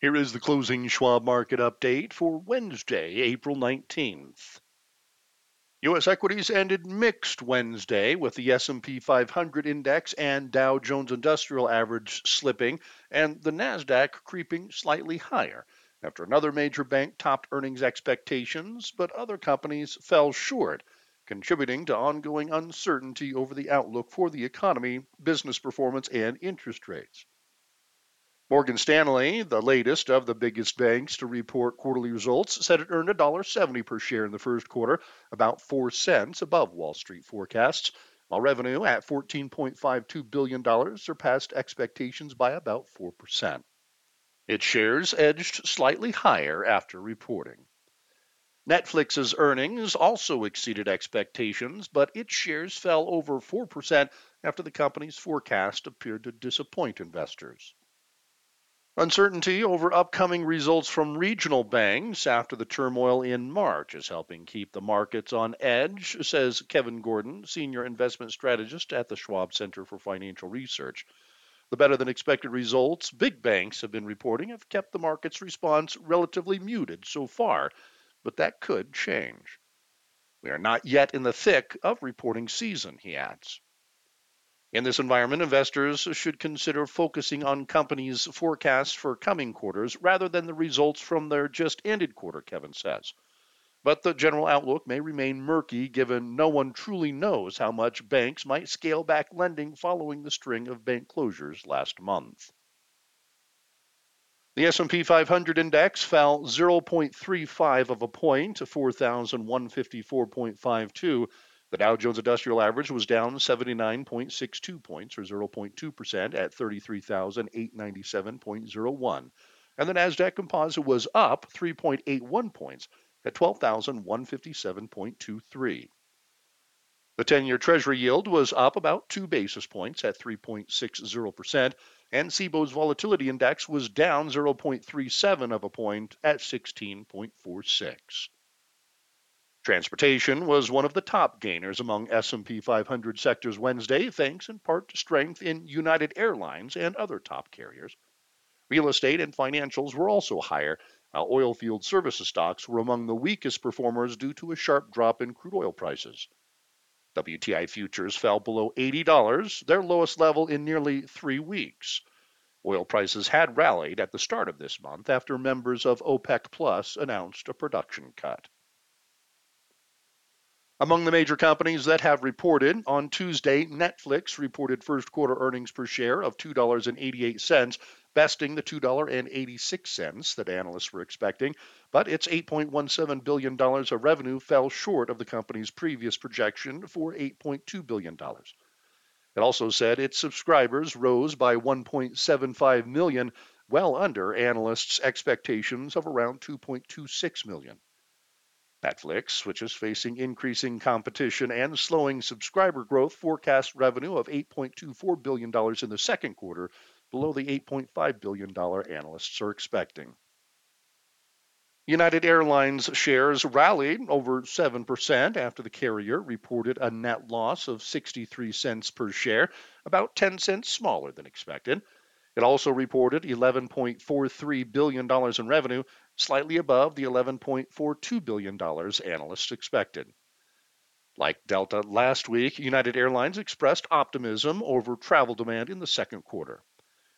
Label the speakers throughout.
Speaker 1: Here is the closing Schwab market update for Wednesday, April 19th. U.S. equities ended mixed Wednesday with the S&P 500 index and Dow Jones Industrial Average slipping and the Nasdaq creeping slightly higher after another major bank topped earnings expectations, but other companies fell short, contributing to ongoing uncertainty over the outlook for the economy, business performance, and interest rates. Morgan Stanley, the latest of the biggest banks to report quarterly results, said it earned $1.70 per share in the first quarter, about 4 cents above Wall Street forecasts, while revenue at $14.52 billion surpassed expectations by about 4%. Its shares edged slightly higher after reporting. Netflix's earnings also exceeded expectations, but its shares fell over 4% after the company's forecast appeared to disappoint investors. Uncertainty over upcoming results from regional banks after the turmoil in March is helping keep the markets on edge, says Kevin Gordon, senior investment strategist at the Schwab Center for Financial Research. The better than expected results big banks have been reporting have kept the market's response relatively muted so far, but that could change. We are not yet in the thick of reporting season, he adds. In this environment, investors should consider focusing on companies' forecasts for coming quarters rather than the results from their just ended quarter, Kevin says. But the general outlook may remain murky given no one truly knows how much banks might scale back lending following the string of bank closures last month. The S&P 500 index fell 0.35 of a point to 4154.52 the Dow Jones Industrial Average was down 79.62 points, or 0.2%, at 33,897.01. And the NASDAQ Composite was up 3.81 points at 12,157.23. The 10 year Treasury yield was up about two basis points at 3.60%, and CBOE's volatility index was down 0.37 of a point at 16.46. Transportation was one of the top gainers among S&P 500 sectors Wednesday, thanks in part to strength in United Airlines and other top carriers. Real estate and financials were also higher, while oilfield services stocks were among the weakest performers due to a sharp drop in crude oil prices. WTI futures fell below $80, their lowest level in nearly three weeks. Oil prices had rallied at the start of this month after members of OPEC Plus announced a production cut. Among the major companies that have reported, on Tuesday, Netflix reported first quarter earnings per share of $2.88, besting the $2.86 that analysts were expecting, but its $8.17 billion of revenue fell short of the company's previous projection for $8.2 billion. It also said its subscribers rose by 1.75 million, well under analysts' expectations of around 2.26 million. Netflix, which is facing increasing competition and slowing subscriber growth, forecast revenue of $8.24 billion in the second quarter, below the $8.5 billion analysts are expecting. United Airlines shares rallied over 7% after the carrier reported a net loss of 63 cents per share, about 10 cents smaller than expected. It also reported $11.43 billion in revenue, slightly above the $11.42 billion analysts expected. Like Delta last week, United Airlines expressed optimism over travel demand in the second quarter.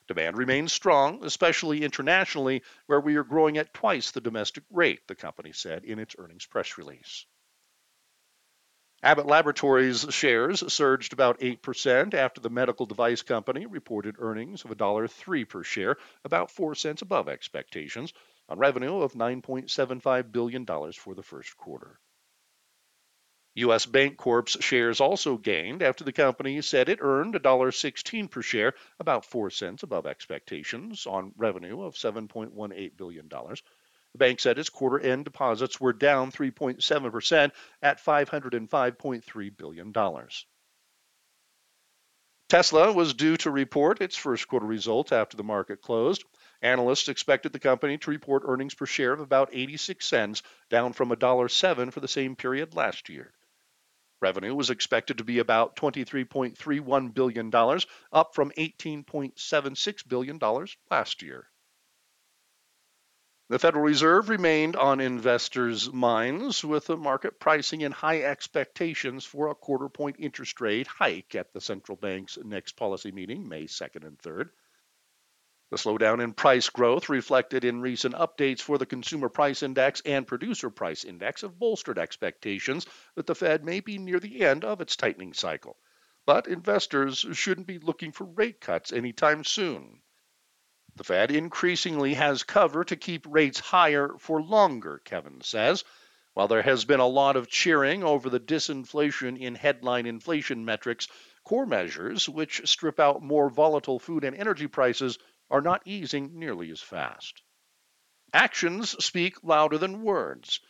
Speaker 1: Demand remains strong, especially internationally, where we are growing at twice the domestic rate, the company said in its earnings press release. Abbott Laboratories shares surged about 8% after the medical device company reported earnings of $1.03 per share, about 4 cents above expectations, on revenue of $9.75 billion for the first quarter. U.S. Bancorp's shares also gained after the company said it earned $1.16 per share, about 4 cents above expectations, on revenue of $7.18 billion. The bank said its quarter end deposits were down 3.7% at $505.3 billion. Tesla was due to report its first quarter results after the market closed. Analysts expected the company to report earnings per share of about 86 cents, down from $1.07 for the same period last year. Revenue was expected to be about $23.31 billion, up from $18.76 billion last year. The Federal Reserve remained on investors' minds with the market pricing in high expectations for a quarter point interest rate hike at the central bank's next policy meeting, May 2nd and 3rd. The slowdown in price growth reflected in recent updates for the Consumer Price Index and Producer Price Index have bolstered expectations that the Fed may be near the end of its tightening cycle. But investors shouldn't be looking for rate cuts anytime soon. The Fed increasingly has cover to keep rates higher for longer, Kevin says. While there has been a lot of cheering over the disinflation in headline inflation metrics, core measures, which strip out more volatile food and energy prices, are not easing nearly as fast. Actions speak louder than words.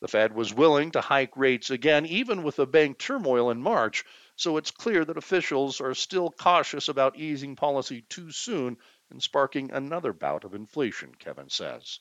Speaker 1: The Fed was willing to hike rates again, even with the bank turmoil in March, so it's clear that officials are still cautious about easing policy too soon and sparking another bout of inflation, Kevin says.